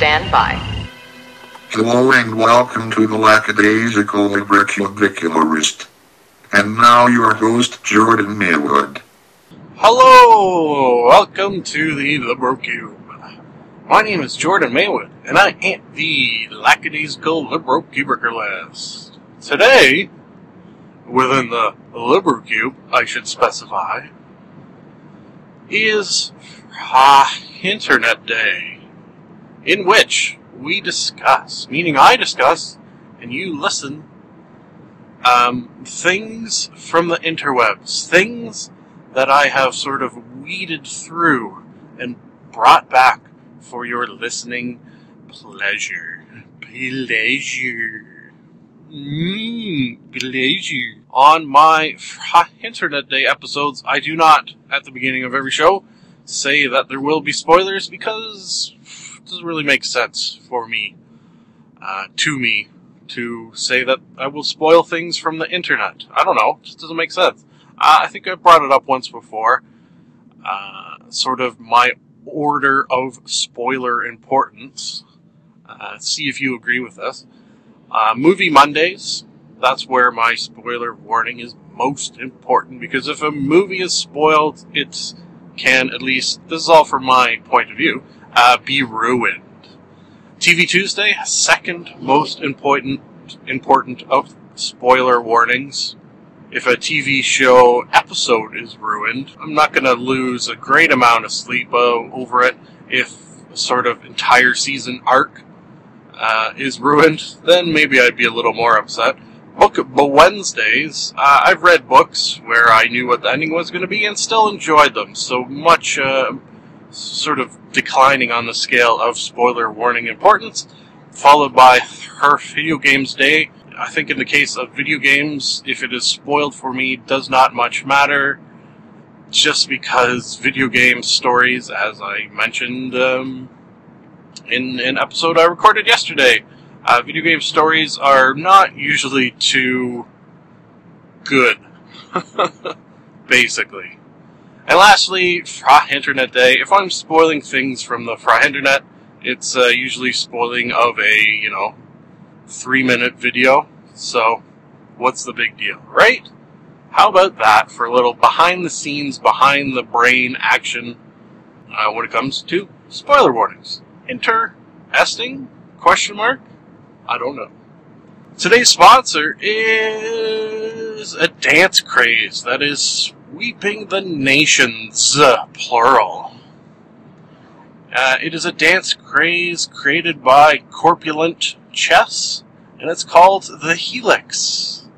stand by. Hello and welcome to the Lackadaisical Librocubicularist. And now your host, Jordan Maywood. Hello! Welcome to the LibroCube. My name is Jordan Maywood, and I am the lackadaisical LibroCubiculist. Today, within the LibroCube, I should specify, is uh, Internet Day, in which we discuss, meaning I discuss, and you listen, um, things from the interwebs, things that I have sort of weeded through and brought back for your listening pleasure. Pleasure. Mmm, pleasure. On my Internet Day episodes, I do not, at the beginning of every show, say that there will be spoilers because doesn't really make sense for me, uh, to me, to say that I will spoil things from the internet. I don't know, it just doesn't make sense. Uh, I think I brought it up once before. Uh, sort of my order of spoiler importance. Uh, see if you agree with this. Uh, movie Mondays, that's where my spoiler warning is most important because if a movie is spoiled, it can at least, this is all from my point of view, uh, be ruined. TV Tuesday, second most important important of spoiler warnings if a TV show episode is ruined, I'm not going to lose a great amount of sleep uh, over it. If a sort of entire season arc uh, is ruined, then maybe I'd be a little more upset. Book, but Wednesdays, uh, I've read books where I knew what the ending was going to be and still enjoyed them. So much, uh, sort of declining on the scale of spoiler warning importance, followed by her video games day I think in the case of video games, if it is spoiled for me, does not much matter. Just because video game stories, as I mentioned um, in an episode I recorded yesterday, uh, video game stories are not usually too good, basically. And lastly, Fra Internet Day. If I'm spoiling things from the Fri-Internet, it's uh, usually spoiling of a, you know, three minute video. So, what's the big deal, right? How about that for a little behind the scenes, behind the brain action uh, when it comes to spoiler warnings? Interesting? Question mark? I don't know. Today's sponsor is a dance craze that is sweeping the nations, plural. Uh, it is a dance craze created by Corpulent Chess, and it's called the Helix.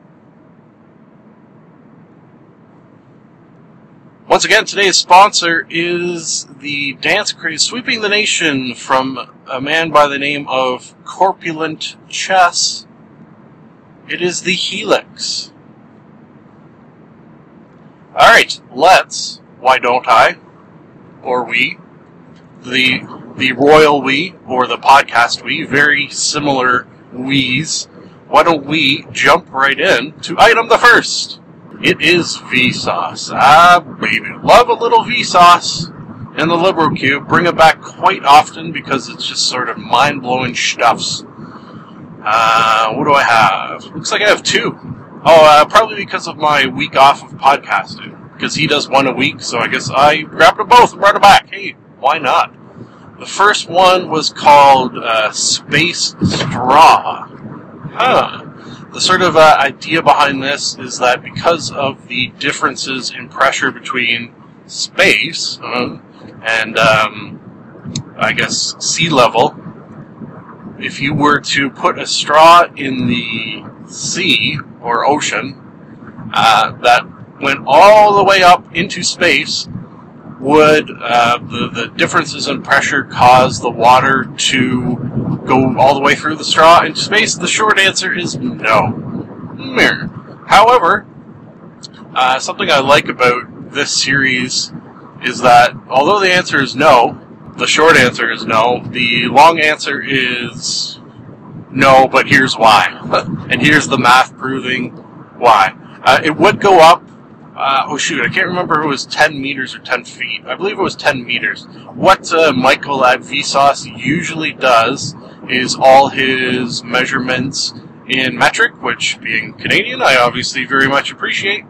Once again, today's sponsor is the dance craze sweeping the nation from a man by the name of Corpulent Chess. It is the Helix. Alright, let's, why don't I, or we, the the royal we or the podcast we, very similar we's. Why don't we jump right in to item the first? It is Vsauce. Ah, baby, love a little Vsauce in the LibroCube. Bring it back quite often because it's just sort of mind blowing stuffs. Uh, what do I have? Looks like I have two. Oh, uh, probably because of my week off of podcasting. Because he does one a week, so I guess I grabbed them both and brought them back. Hey, why not? The first one was called uh, Space Straw. Huh. The sort of uh, idea behind this is that because of the differences in pressure between space uh, and, um, I guess, sea level, if you were to put a straw in the sea or ocean uh, that went all the way up into space, would uh, the, the differences in pressure cause the water to go all the way through the straw into space? The short answer is no. However, uh, something I like about this series is that although the answer is no, the short answer is no, the long answer is no, but here's why. and here's the math proving why. Uh, it would go up uh, oh shoot, I can't remember if it was 10 meters or 10 feet. I believe it was 10 meters. What uh, Michael at Vsauce usually does is all his measurements in metric, which being Canadian, I obviously very much appreciate.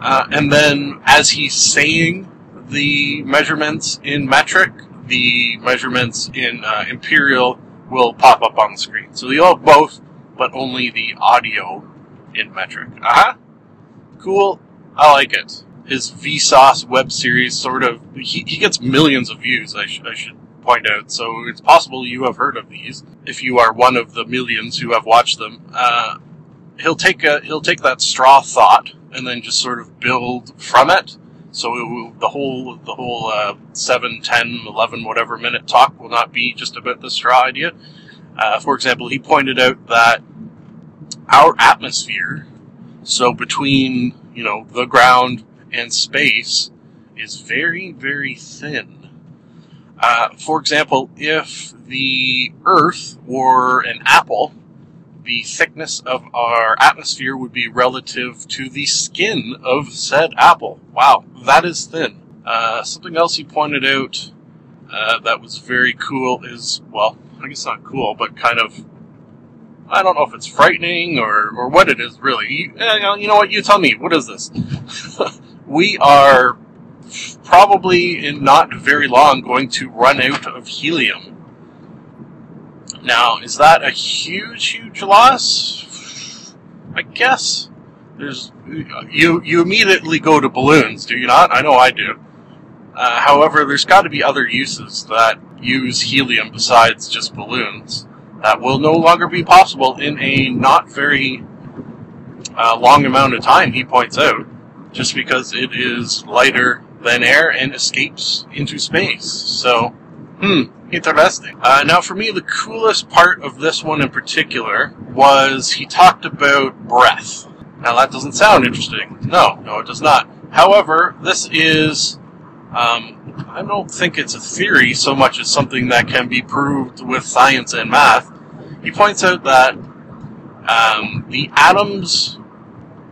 Uh, and then as he's saying the measurements in metric, the measurements in uh, imperial will pop up on the screen. So you'll have both, but only the audio in metric. Uh huh. Cool. I like it. His Vsauce web series sort of he, he gets millions of views. I, sh- I should point out. So it's possible you have heard of these if you are one of the millions who have watched them. Uh, he'll take a he'll take that straw thought and then just sort of build from it. So will, the whole the whole uh, 7, 10, 11, whatever minute talk will not be just about the straw idea. Uh, for example, he pointed out that our atmosphere, so between you know the ground and space, is very very thin. Uh, for example, if the Earth were an apple, the thickness of our atmosphere would be relative to the skin of said apple. Wow, that is thin. Uh, something else he pointed out uh, that was very cool is, well, I guess not cool, but kind of, I don't know if it's frightening or, or what it is really. You, eh, you know what, you tell me, what is this? we are probably in not very long going to run out of helium. Now, is that a huge, huge loss? I guess. There's you. You immediately go to balloons, do you not? I know I do. Uh, however, there's got to be other uses that use helium besides just balloons that will no longer be possible in a not very uh, long amount of time. He points out, just because it is lighter than air and escapes into space. So, hmm, interesting. Uh, now, for me, the coolest part of this one in particular was he talked about breath. Now, that doesn't sound interesting. No, no, it does not. However, this is, um, I don't think it's a theory so much as something that can be proved with science and math. He points out that um, the atoms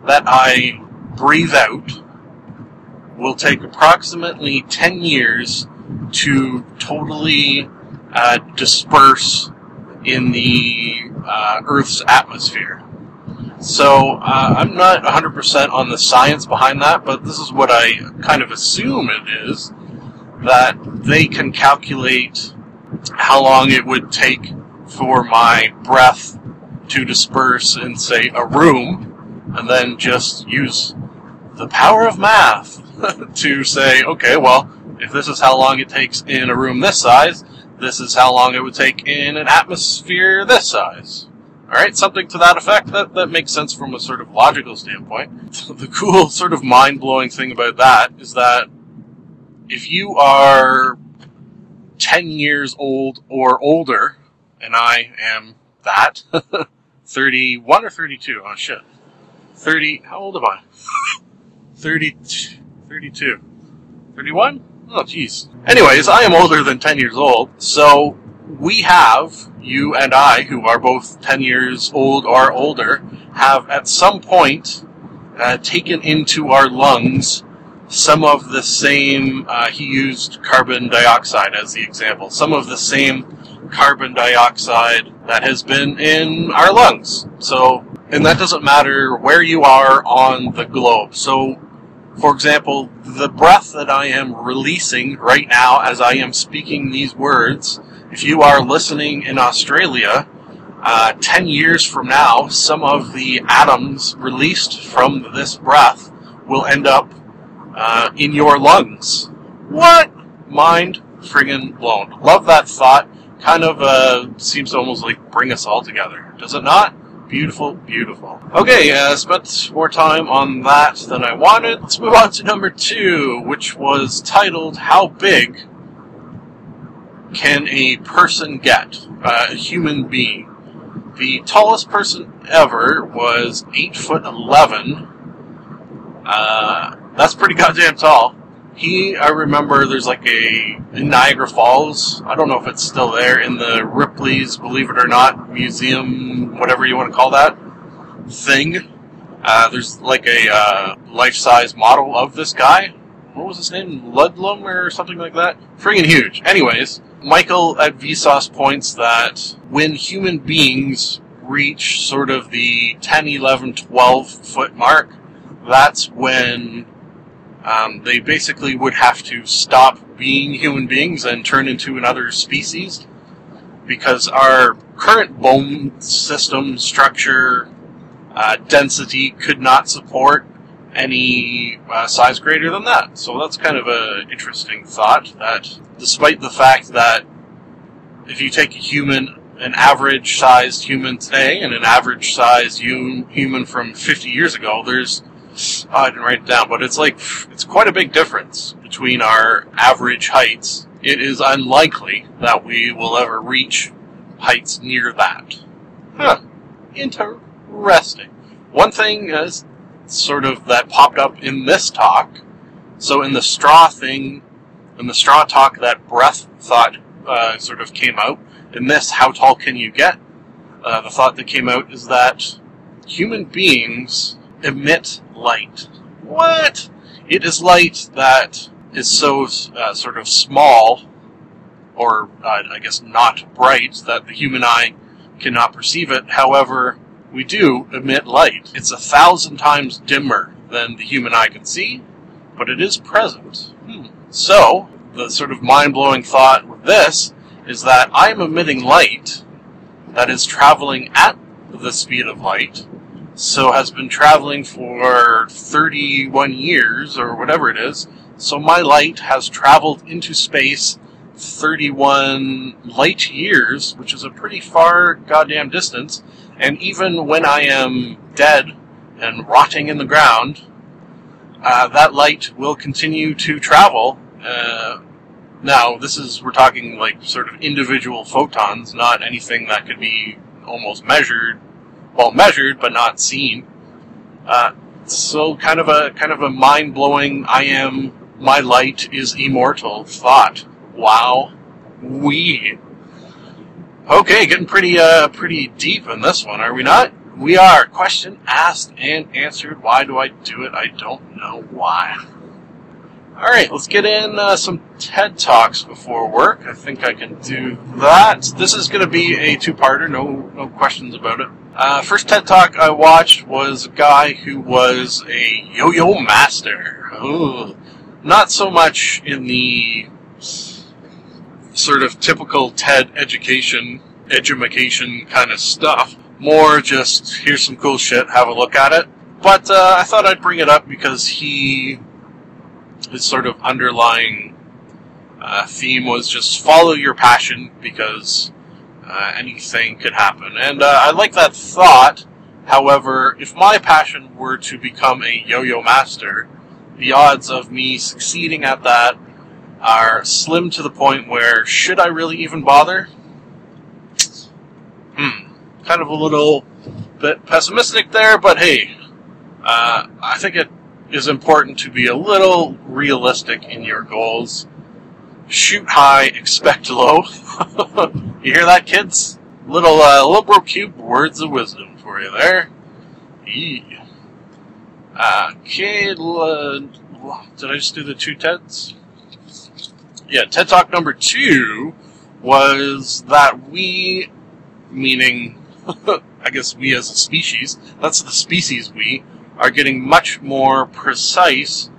that I breathe out will take approximately 10 years to totally uh, disperse in the uh, Earth's atmosphere. So uh, I'm not 100% on the science behind that, but this is what I kind of assume it is that they can calculate how long it would take for my breath to disperse in, say, a room, and then just use the power of math to say, okay, well, if this is how long it takes in a room this size, this is how long it would take in an atmosphere this size. Alright, something to that effect. That, that makes sense from a sort of logical standpoint. the cool, sort of mind blowing thing about that is that if you are 10 years old or older, and I am that, 31 or 32? Oh shit. 30, how old am I? 32. 32. 31? Oh, jeez. Anyways, I am older than 10 years old, so we have, you and I, who are both 10 years old or older, have at some point uh, taken into our lungs some of the same, uh, he used carbon dioxide as the example, some of the same carbon dioxide that has been in our lungs. So, and that doesn't matter where you are on the globe. So, for example, the breath that I am releasing right now as I am speaking these words, if you are listening in Australia, uh, 10 years from now, some of the atoms released from this breath will end up uh, in your lungs. What? Mind friggin' blown. Love that thought. Kind of uh, seems to almost like bring us all together. Does it not? Beautiful, beautiful. Okay, uh, spent more time on that than I wanted. Let's move on to number two, which was titled How Big Can a Person Get? Uh, a human being. The tallest person ever was 8 foot 11. Uh, that's pretty goddamn tall. He, I remember there's like a, in Niagara Falls, I don't know if it's still there, in the Ripley's, believe it or not, museum, whatever you want to call that, thing. Uh, there's like a uh, life-size model of this guy. What was his name? Ludlum or something like that? Friggin' huge. Anyways, Michael at Vsauce points that when human beings reach sort of the 10, 11, 12 foot mark, that's when um, they basically would have to stop being human beings and turn into another species because our current bone system structure uh, density could not support any uh, size greater than that. So that's kind of an interesting thought that despite the fact that if you take a human, an average sized human today and an average sized human from 50 years ago, there's, I didn't write it down, but it's like, it's quite a big difference between our average heights. It is unlikely that we will ever reach heights near that. Huh. Interesting. One thing is sort of that popped up in this talk. So in the straw thing, in the straw talk, that breath thought uh, sort of came out. In this, how tall can you get? Uh, the thought that came out is that human beings emit light. What? It is light that is so uh, sort of small, or uh, I guess not bright, that the human eye cannot perceive it. However, we do emit light. It's a thousand times dimmer than the human eye can see, but it is present. Hmm. So, the sort of mind blowing thought with this is that I'm emitting light that is traveling at the speed of light, so has been traveling for 31 years or whatever it is. So my light has traveled into space 31 light years, which is a pretty far goddamn distance, and even when I am dead and rotting in the ground, uh, that light will continue to travel. Uh, now, this is, we're talking like sort of individual photons, not anything that could be almost measured, well, measured, but not seen. Uh, so kind of a, kind of a mind blowing, I am, my light is immortal thought. Wow. We. Okay, getting pretty uh pretty deep in this one, are we not? We are. Question asked and answered. Why do I do it? I don't know why. All right, let's get in uh, some TED Talks before work. I think I can do that. This is going to be a two-parter. No, no questions about it. Uh, first TED Talk I watched was a guy who was a yo-yo master. Ooh. Not so much in the sort of typical TED education, edumacation kind of stuff. More just, here's some cool shit, have a look at it. But uh, I thought I'd bring it up because he, his sort of underlying uh, theme was just follow your passion because uh, anything could happen. And uh, I like that thought. However, if my passion were to become a yo-yo master, the odds of me succeeding at that are slim to the point where should I really even bother? Hmm, kind of a little bit pessimistic there, but hey, uh, I think it is important to be a little realistic in your goals. Shoot high, expect low. you hear that, kids? Little uh, LibroCube words of wisdom for you there. Yeah. Okay, uh, did I just do the two TEDs? yeah, TED Talk number two was that we, meaning, I guess we as a species, that's the species we, are getting much more precise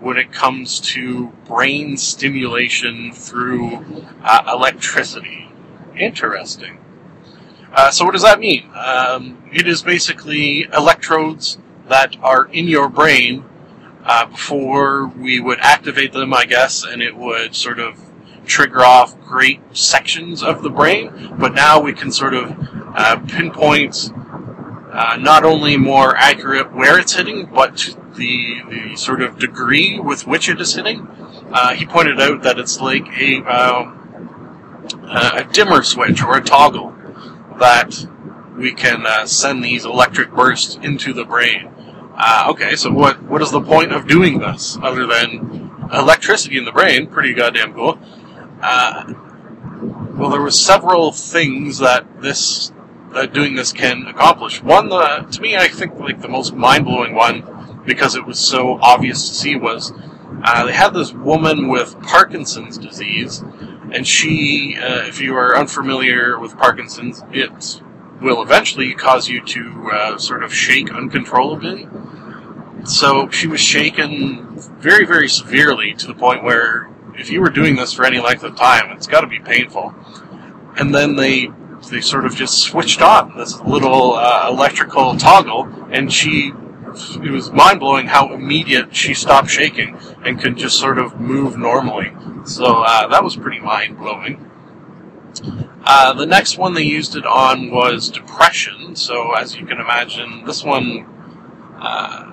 when it comes to brain stimulation through uh, electricity. Interesting. Uh, so what does that mean? Um, it is basically electrodes that are in your brain uh, before we would activate them, I guess, and it would sort of trigger off great sections of the brain. But now we can sort of uh, pinpoint uh, not only more accurate where it's hitting, but the, the sort of degree with which it is hitting. Uh, he pointed out that it's like a, um, a dimmer switch or a toggle that we can uh, send these electric bursts into the brain. Uh, okay, so what what is the point of doing this other than electricity in the brain? Pretty goddamn cool. Uh, well, there were several things that this that doing this can accomplish. One, the, to me, I think like the most mind blowing one, because it was so obvious to see, was uh, they had this woman with Parkinson's disease, and she, uh, if you are unfamiliar with Parkinson's, it will eventually cause you to uh, sort of shake uncontrollably. So she was shaken very, very severely to the point where if you were doing this for any length of time, it's got to be painful. And then they they sort of just switched on this little uh, electrical toggle, and she it was mind blowing how immediate she stopped shaking and could just sort of move normally. So uh, that was pretty mind blowing. Uh, the next one they used it on was depression. So as you can imagine, this one uh,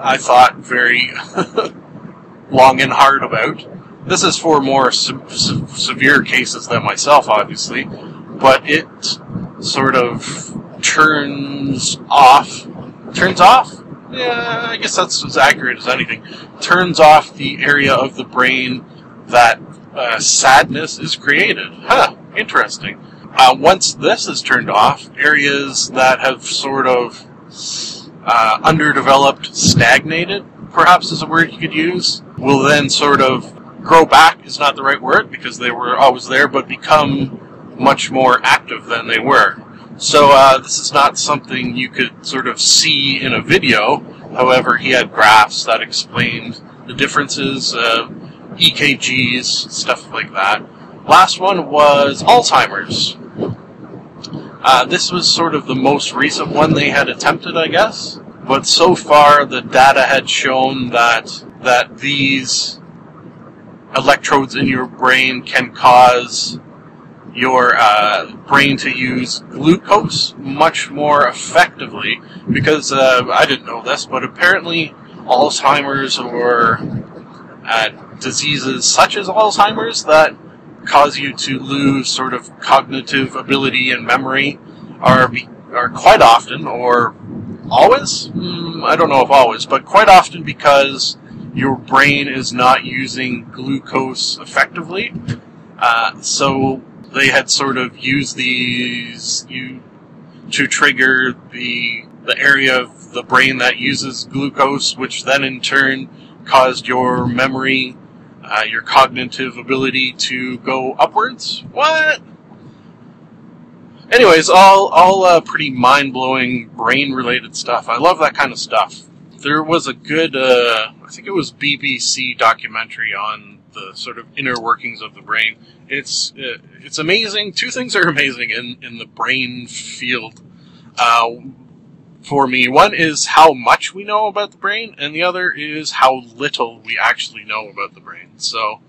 I thought very long and hard about. This is for more se- se- severe cases than myself, obviously, but it sort of turns off. Turns off? Yeah, I guess that's as accurate as anything. Turns off the area of the brain that uh, sadness is created. Huh, interesting. Uh, once this is turned off, areas that have sort of uh, underdeveloped, stagnated, perhaps is a word you could use, will then sort of grow back is not the right word because they were always there, but become much more active than they were. So uh, this is not something you could sort of see in a video. However, he had graphs that explained the differences, uh, EKGs, stuff like that. Last one was Alzheimer's. Uh, this was sort of the most recent one they had attempted, I guess. But so far, the data had shown that that these electrodes in your brain can cause your uh, brain to use glucose much more effectively. Because uh, I didn't know this, but apparently Alzheimer's or uh, diseases such as Alzheimer's that cause you to lose sort of cognitive ability and memory are be, are quite often or always mm, I don't know if always but quite often because your brain is not using glucose effectively uh, so they had sort of used these you to trigger the the area of the brain that uses glucose which then in turn caused your memory uh, your cognitive ability to go upwards. What? Anyways, all all uh, pretty mind blowing brain related stuff. I love that kind of stuff. There was a good, uh, I think it was BBC documentary on the sort of inner workings of the brain. It's uh, it's amazing. Two things are amazing in in the brain field. Uh, for me. One is how much we know about the brain, and the other is how little we actually know about the brain. So,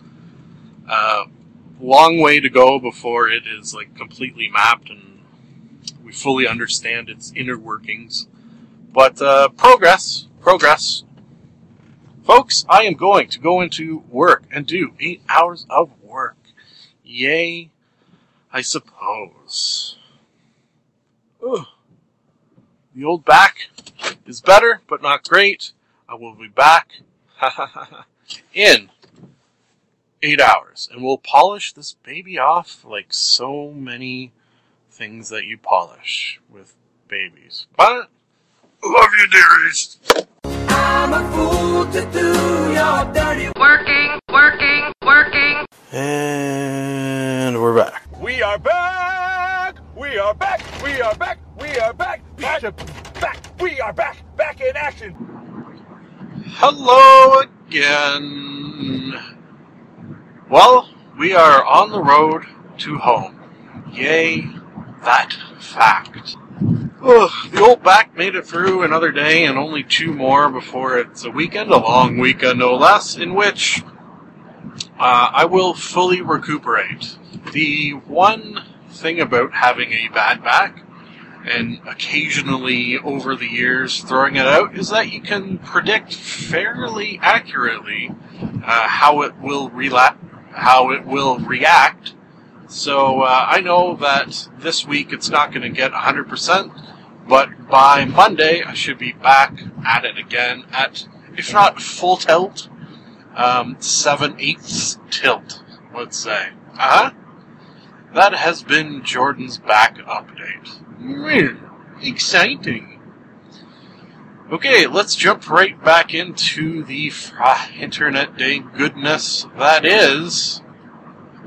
uh, long way to go before it is like completely mapped and we fully understand its inner workings. But uh, progress, progress. Folks, I am going to go into work and do eight hours of work. Yay, I suppose. Ugh. The old back is better, but not great. I will be back in eight hours, and we'll polish this baby off like so many things that you polish with babies. But love you, dearest. I'm a fool to do your dirty Working, working, working. And we're back. We are back! We are back! We are back! We are back! Back! Back! We are back! Back in action! Hello again. Well, we are on the road to home. Yay, that fact. The old back made it through another day and only two more before it's a weekend, a long weekend no less, in which uh, I will fully recuperate. The one thing about having a bad back and occasionally over the years throwing it out is that you can predict fairly accurately uh, how it will rela- how it will react. So uh, I know that this week it's not going to get 100%, but by Monday I should be back at it again at, if not full tilt, um, seven eighths tilt, let's say. Uh huh. that has been Jordan's back update. Mm, exciting. Okay, let's jump right back into the Fra Internet Day goodness that is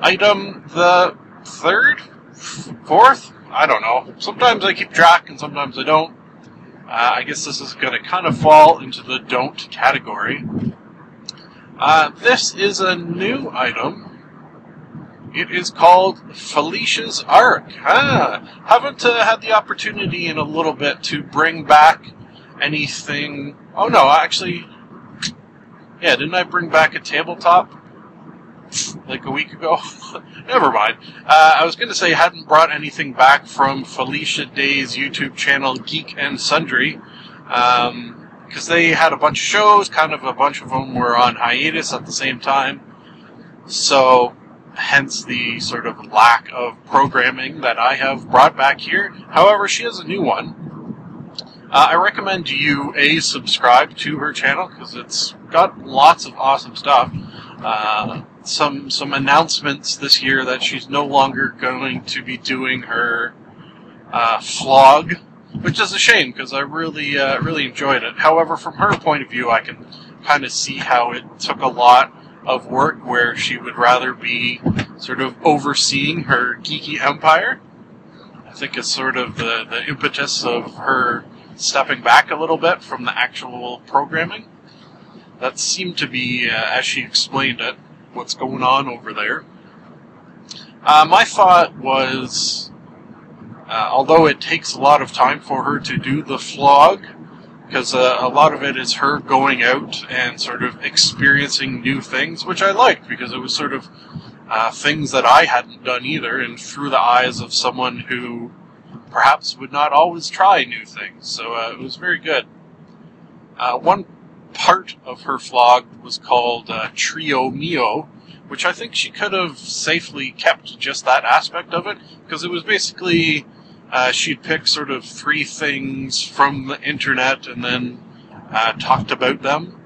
item the third, fourth. I don't know. Sometimes I keep track and sometimes I don't. Uh, I guess this is going to kind of fall into the don't category. Uh, this is a new item. It is called Felicia's Ark. Ah, haven't uh, had the opportunity in a little bit to bring back anything. Oh no, actually, yeah, didn't I bring back a tabletop like a week ago? Never mind. Uh, I was going to say hadn't brought anything back from Felicia Day's YouTube channel, Geek and Sundry, because um, they had a bunch of shows. Kind of a bunch of them were on hiatus at the same time. So hence the sort of lack of programming that I have brought back here. However, she has a new one. Uh, I recommend you a subscribe to her channel because it's got lots of awesome stuff. Uh, some some announcements this year that she's no longer going to be doing her uh, vlog, which is a shame because I really uh, really enjoyed it. However, from her point of view, I can kind of see how it took a lot of work where she would rather be sort of overseeing her geeky empire. I think it's sort of the, the impetus of her stepping back a little bit from the actual programming. That seemed to be, uh, as she explained it, what's going on over there. Uh, my thought was, uh, although it takes a lot of time for her to do the vlog, because uh, a lot of it is her going out and sort of experiencing new things, which I liked because it was sort of uh, things that I hadn't done either, and through the eyes of someone who perhaps would not always try new things. So uh, it was very good. Uh, one part of her vlog was called uh, Trio Mio, which I think she could have safely kept just that aspect of it, because it was basically uh, she'd pick sort of three things from the internet and then uh, talked about them.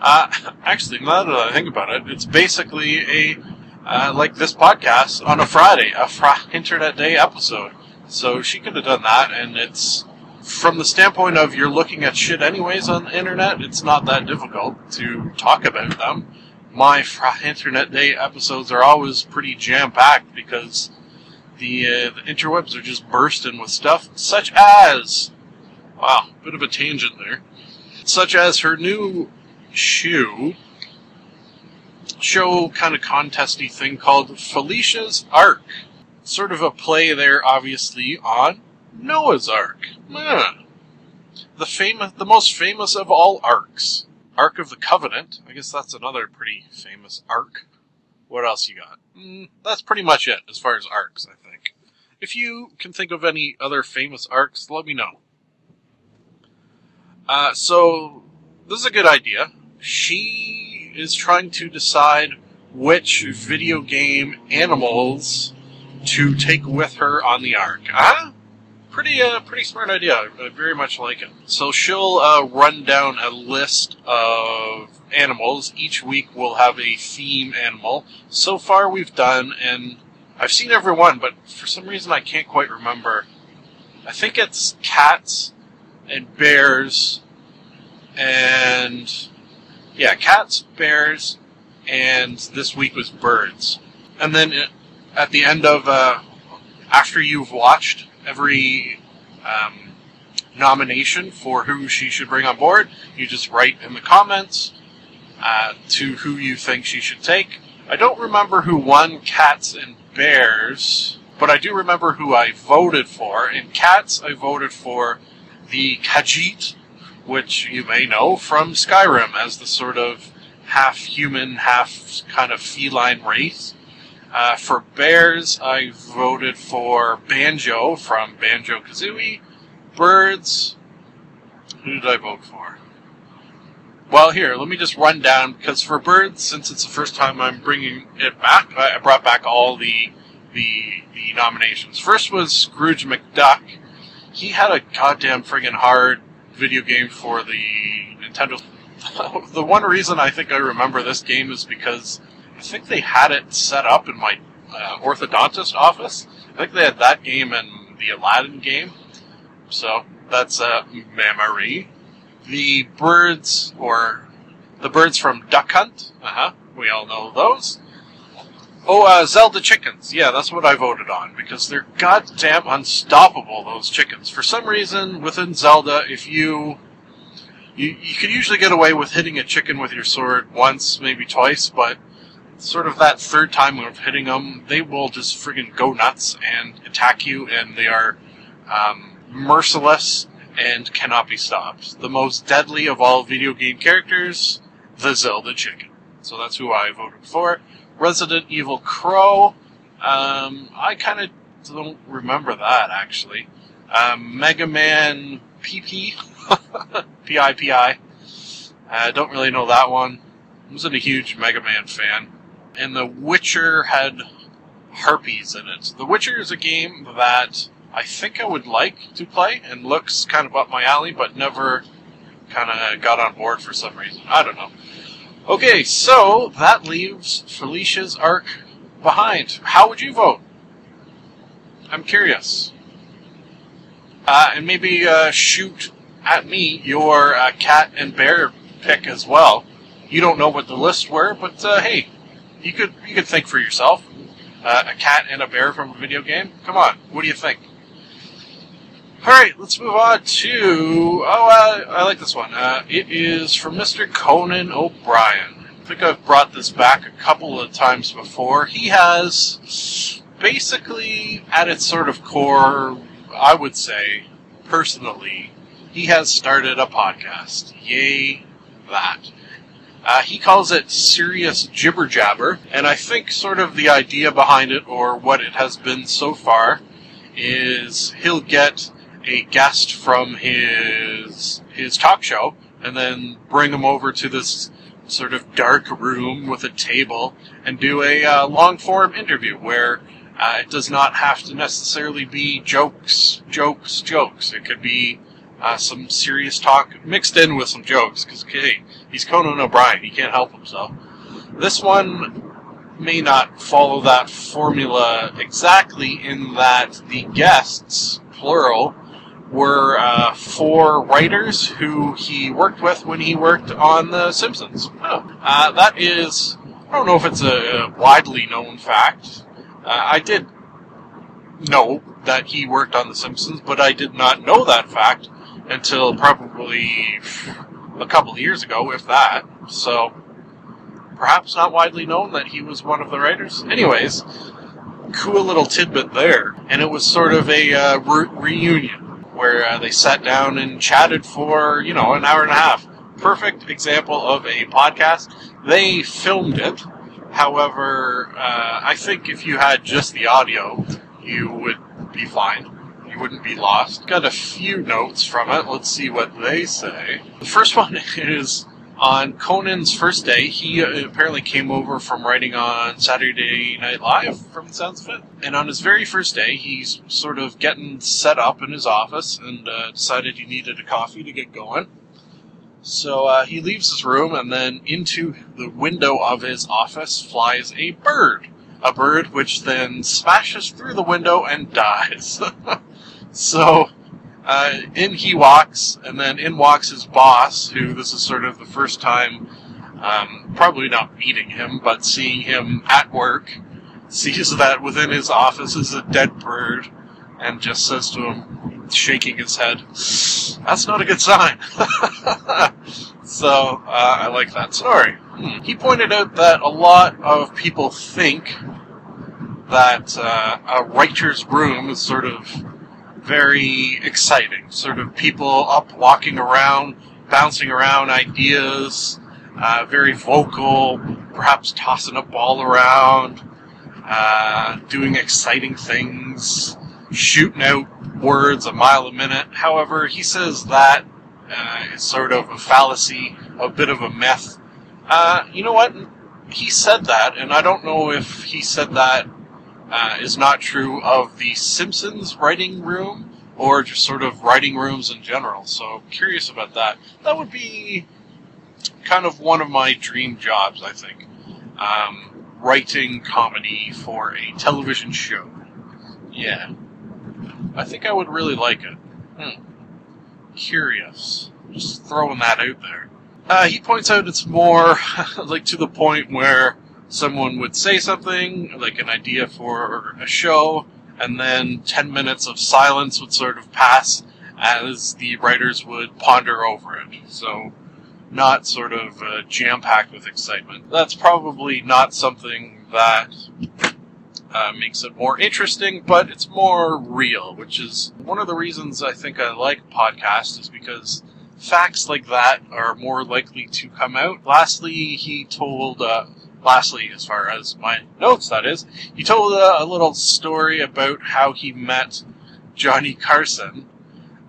Uh, actually, now that I think about it, it's basically a uh, like this podcast on a Friday, a Fra Internet Day episode. So she could have done that, and it's from the standpoint of you're looking at shit anyways on the internet. It's not that difficult to talk about them. My Internet Day episodes are always pretty jam packed because the, uh, the interwebs are just bursting with stuff such as wow, a bit of a tangent there. Such as her new shoe show kind of contesty thing called Felicia's Ark. Sort of a play there, obviously, on Noah's Ark. The famous, the most famous of all arks. Ark of the Covenant. I guess that's another pretty famous ark. What else you got? Mm, that's pretty much it as far as arks, I think. If you can think of any other famous arks, let me know. Uh, so, this is a good idea. She is trying to decide which video game animals to take with her on the ark. Huh? Pretty, uh, pretty smart idea. I very much like it. So she'll uh, run down a list of animals. Each week we'll have a theme animal. So far we've done, and I've seen every one, but for some reason I can't quite remember. I think it's cats and bears and yeah, cats, bears, and this week was birds. And then at the end of uh, after you've watched every um, nomination for who she should bring on board, you just write in the comments uh, to who you think she should take. I don't remember who won cats and bears, but I do remember who I voted for. In cats, I voted for the Khajiit, which you may know from Skyrim as the sort of half human, half kind of feline race. Uh, for bears, I voted for Banjo from Banjo Kazooie. Birds, who did I vote for? Well, here, let me just run down because for birds, since it's the first time I'm bringing it back, I brought back all the the the nominations. First was Scrooge McDuck. He had a goddamn friggin' hard video game for the Nintendo. the one reason I think I remember this game is because I think they had it set up in my uh, orthodontist office. I think they had that game and the Aladdin game. So that's a memory. The birds, or the birds from Duck Hunt. Uh huh. We all know those. Oh, uh, Zelda chickens. Yeah, that's what I voted on because they're goddamn unstoppable. Those chickens. For some reason, within Zelda, if you you you could usually get away with hitting a chicken with your sword once, maybe twice, but sort of that third time of hitting them, they will just friggin' go nuts and attack you, and they are um, merciless and cannot be stopped. The most deadly of all video game characters, the Zelda chicken. So that's who I voted for. Resident Evil Crow. Um, I kind of don't remember that actually. Um, Mega Man PP, PIPI. I don't really know that one. I wasn't a huge Mega Man fan. And The Witcher had harpies in it. The Witcher is a game that I think I would like to play and looks kind of up my alley, but never kind of got on board for some reason. I don't know. Okay, so that leaves Felicia's Ark behind. How would you vote? I'm curious. Uh, and maybe uh, shoot at me your uh, cat and bear pick as well. You don't know what the lists were, but uh, hey, you could you could think for yourself. Uh, a cat and a bear from a video game. Come on, what do you think? All right, let's move on to. Oh, uh, I like this one. Uh, it is from Mr. Conan O'Brien. I think I've brought this back a couple of times before. He has basically, at its sort of core, I would say, personally, he has started a podcast. Yay, that. Uh, he calls it Serious Jibber Jabber, and I think sort of the idea behind it, or what it has been so far, is he'll get a guest from his his talk show, and then bring him over to this sort of dark room with a table, and do a uh, long form interview where uh, it does not have to necessarily be jokes, jokes, jokes. It could be uh, some serious talk mixed in with some jokes, because hey, he's Conan O'Brien. He can't help himself. This one may not follow that formula exactly in that the guests, plural, were uh, four writers who he worked with when he worked on The Simpsons. Oh. Uh, that is, I don't know if it's a, widely known fact. Uh, I did know that he worked on The Simpsons, but I did not know that fact until probably a couple of years ago, if that. So, perhaps not widely known that he was one of the writers. Anyways, cool little tidbit there. And it was sort of a uh, re- reunion where uh, they sat down and chatted for, you know, an hour and a half. Perfect example of a podcast. They filmed it. However, uh, I think if you had just the audio, you would be fine. You wouldn't be lost. Got a few notes from it. Let's see what they say. The first one is on Conan's first day, he apparently came over from writing on Saturday Night Live, from the sounds of it. And on his very first day, he's sort of getting set up in his office and uh, decided he needed a coffee to get going. So uh, he leaves his room, and then into the window of his office flies a bird. A bird which then smashes through the window and dies. So uh, in he walks, and then in walks his boss, who this is sort of the first time, um, probably not meeting him, but seeing him at work, sees that within his office is a dead bird, and just says to him, shaking his head, "That's not a good sign." so uh, I like that story. Hmm. He pointed out that a lot of people think that uh, a writer's room is sort of very exciting. Sort of people up walking around, bouncing around ideas, uh, very vocal, perhaps tossing a ball around, uh, doing exciting things, shooting out words a mile a minute. However, he says that uh, is sort of a fallacy, a bit of a myth. Uh, you know what? He said that, and I don't know if he said that uh, is not true of the Simpsons writing room or just sort of writing rooms in general. So curious about that. That would be kind of one of my dream jobs, I think. Um, writing comedy for a television show. Yeah. I think I would really like it. Hmm. Curious. Just throwing that out there. Uh, he points out it's more like to the point where someone would say something, like an idea for a show, and then 10 minutes of silence would sort of pass as the writers would ponder over it. So, not sort of uh, jam packed with excitement. That's probably not something that uh, makes it more interesting, but it's more real, which is one of the reasons I think I like podcasts, is because facts like that are more likely to come out. Lastly, he told, uh, lastly, as far as my notes, that is, he told uh, a little story about how he met Johnny Carson.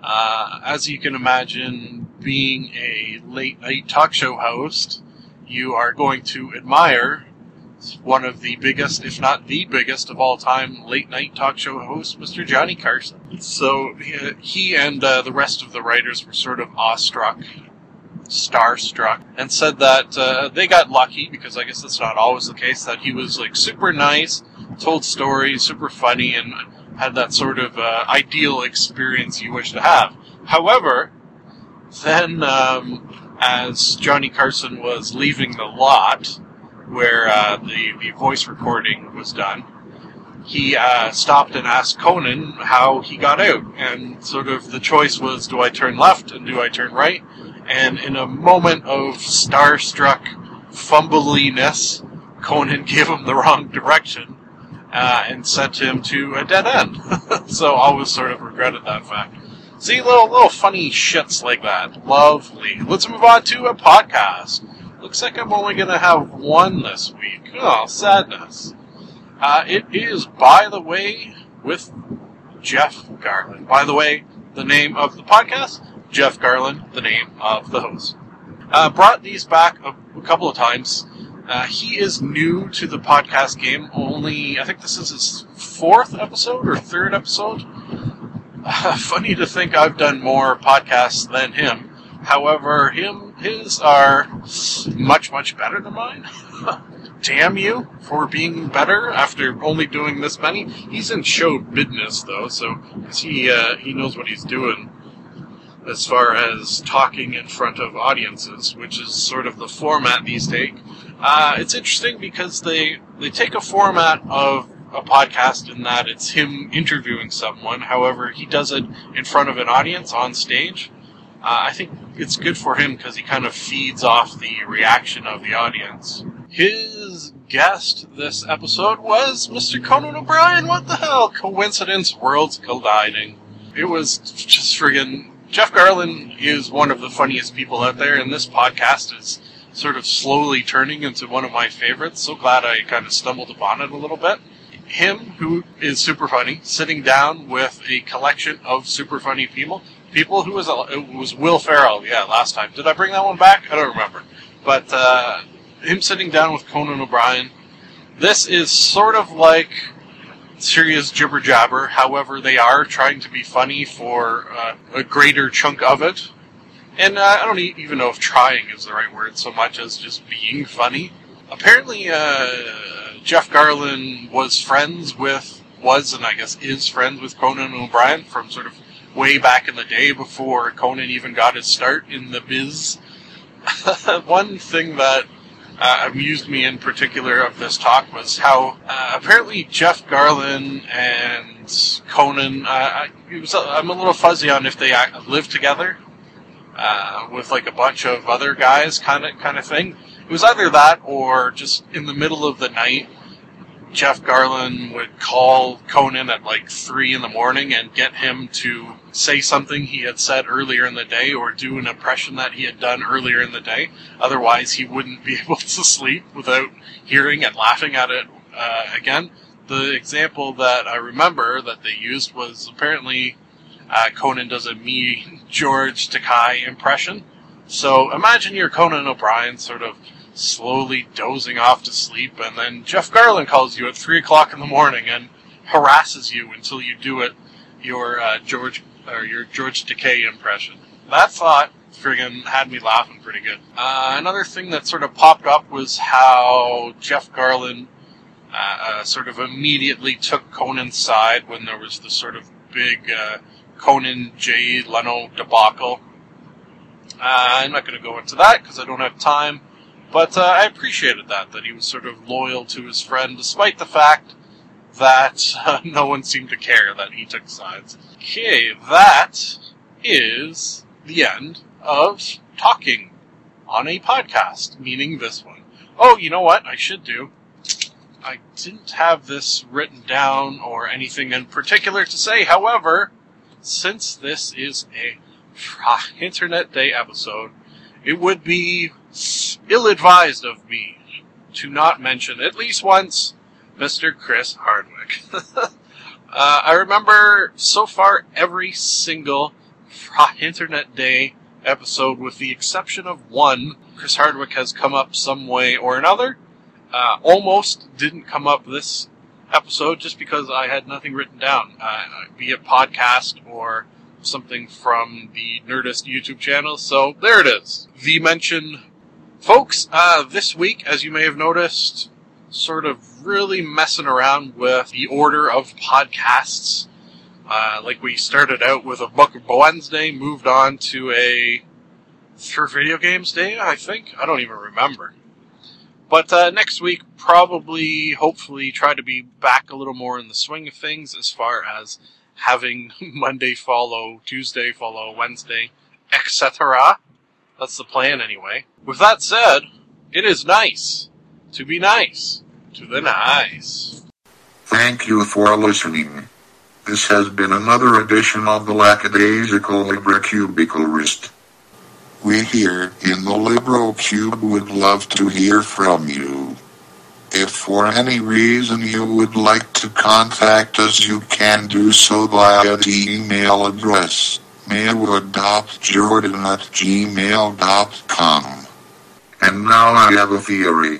Uh, as you can imagine, being a late night talk show host, you are going to admire one of the biggest, if not the biggest of all time late night talk show hosts, Mr. Johnny Carson. So he, he and uh, the rest of the writers were sort of awestruck, starstruck, and said that uh, they got lucky because I guess that's not always the case. That he was like super nice, told stories, super funny, and had that sort of uh, ideal experience you wish to have. However, then um, as Johnny Carson was leaving the lot where uh, the, the voice recording was done, he uh, stopped and asked Conan how he got out. And sort of the choice was do I turn left and do I turn right? And in a moment of starstruck fumbliness, Conan gave him the wrong direction uh, and sent him to a dead end. so I always sort of regretted that fact. See, little little funny shits like that. Lovely. Let's move on to a podcast. Looks like I'm only going to have one this week. Oh, sadness. Uh, it is, by the way, with Jeff Garlin. By the way, the name of the podcast, Jeff Garlin, the name of the host. Uh, brought these back a, a couple of times. Uh, he is new to the podcast game. Only, I think this is his fourth episode or third episode. Uh, funny to think I've done more podcasts than him. However, him his are much much better than mine. Damn you for being better after only doing this many. He's in show business though, so he uh, he knows what he's doing as far as talking in front of audiences, which is sort of the format these take. Uh, it's interesting because they they take a format of a podcast in that it's him interviewing someone. However, he does it in front of an audience on stage. Uh, I think it's good for him because he kind of feeds off the reaction of the audience. His guest this episode was Mr. Conan O'Brien. What the hell? Coincidence, worlds colliding. It was just friggin' Jeff Garlin is one of the funniest people out there, and this podcast is sort of slowly turning into one of my favorites. So glad I kind of stumbled upon it a little bit. Him, who is super funny, sitting down with a collection of super funny people. People who was it was Will Ferrell, yeah, last time. Did I bring that one back? I don't remember. But uh, him sitting down with Conan O'Brien. This is sort of like serious jibber jabber. However, they are trying to be funny for uh, a greater chunk of it. And uh, I don't even know if trying is the right word so much as just being funny. Apparently, uh, Jeff Garlin was friends with, was and I guess is friends with Conan O'Brien from sort of way back in the day before Conan even got his start in the biz. One thing that uh, amused me in particular of this talk was how uh, apparently Jeff Garlin and Conan. Uh, I, was, I'm a little fuzzy on if they act, live together uh, with like a bunch of other guys, kind of kind of thing. It was either that or just in the middle of the night. Jeff Garlin would call Conan at like three in the morning and get him to say something he had said earlier in the day or do an impression that he had done earlier in the day. Otherwise, he wouldn't be able to sleep without hearing and laughing at it uh, again. The example that I remember that they used was apparently uh, Conan does a me George Takei impression. So imagine you're Conan O'Brien, sort of slowly dozing off to sleep, and then Jeff Garlin calls you at three o'clock in the morning and harasses you until you do it your uh, George or your George Takei impression. That thought friggin' had me laughing pretty good. Uh, another thing that sort of popped up was how Jeff Garlin uh, uh, sort of immediately took Conan's side when there was the sort of big uh, Conan Jay Leno debacle. Uh, I'm not going to go into that because I don't have time, but uh, I appreciated that that he was sort of loyal to his friend despite the fact that uh, no one seemed to care that he took sides. Okay, that is the end of talking on a podcast, meaning this one. Oh, you know what? I should do. I didn't have this written down or anything in particular to say. However, since this is a Internet Day episode, it would be ill advised of me to not mention at least once Mr. Chris Hardwick. uh, I remember so far every single Internet Day episode, with the exception of one, Chris Hardwick has come up some way or another. Uh, almost didn't come up this episode just because I had nothing written down, uh, be it podcast or something from the Nerdist YouTube channel. So there it is. The mention. Folks, uh, this week, as you may have noticed, sort of really messing around with the order of podcasts. Uh, like we started out with a Book of Wednesday, moved on to a for video games day, I think. I don't even remember. But uh, next week, probably, hopefully, try to be back a little more in the swing of things as far as having Monday follow Tuesday, follow Wednesday, etc. That's the plan, anyway. With that said, it is nice to be nice to the nice. Thank you for listening. This has been another edition of the Lackadaisical Librocubicularist We here in the LibroCube would love to hear from you. If for any reason you would like to contact us, you can do so via the email address mailwood.jordan at gmail.com. And now I have a theory.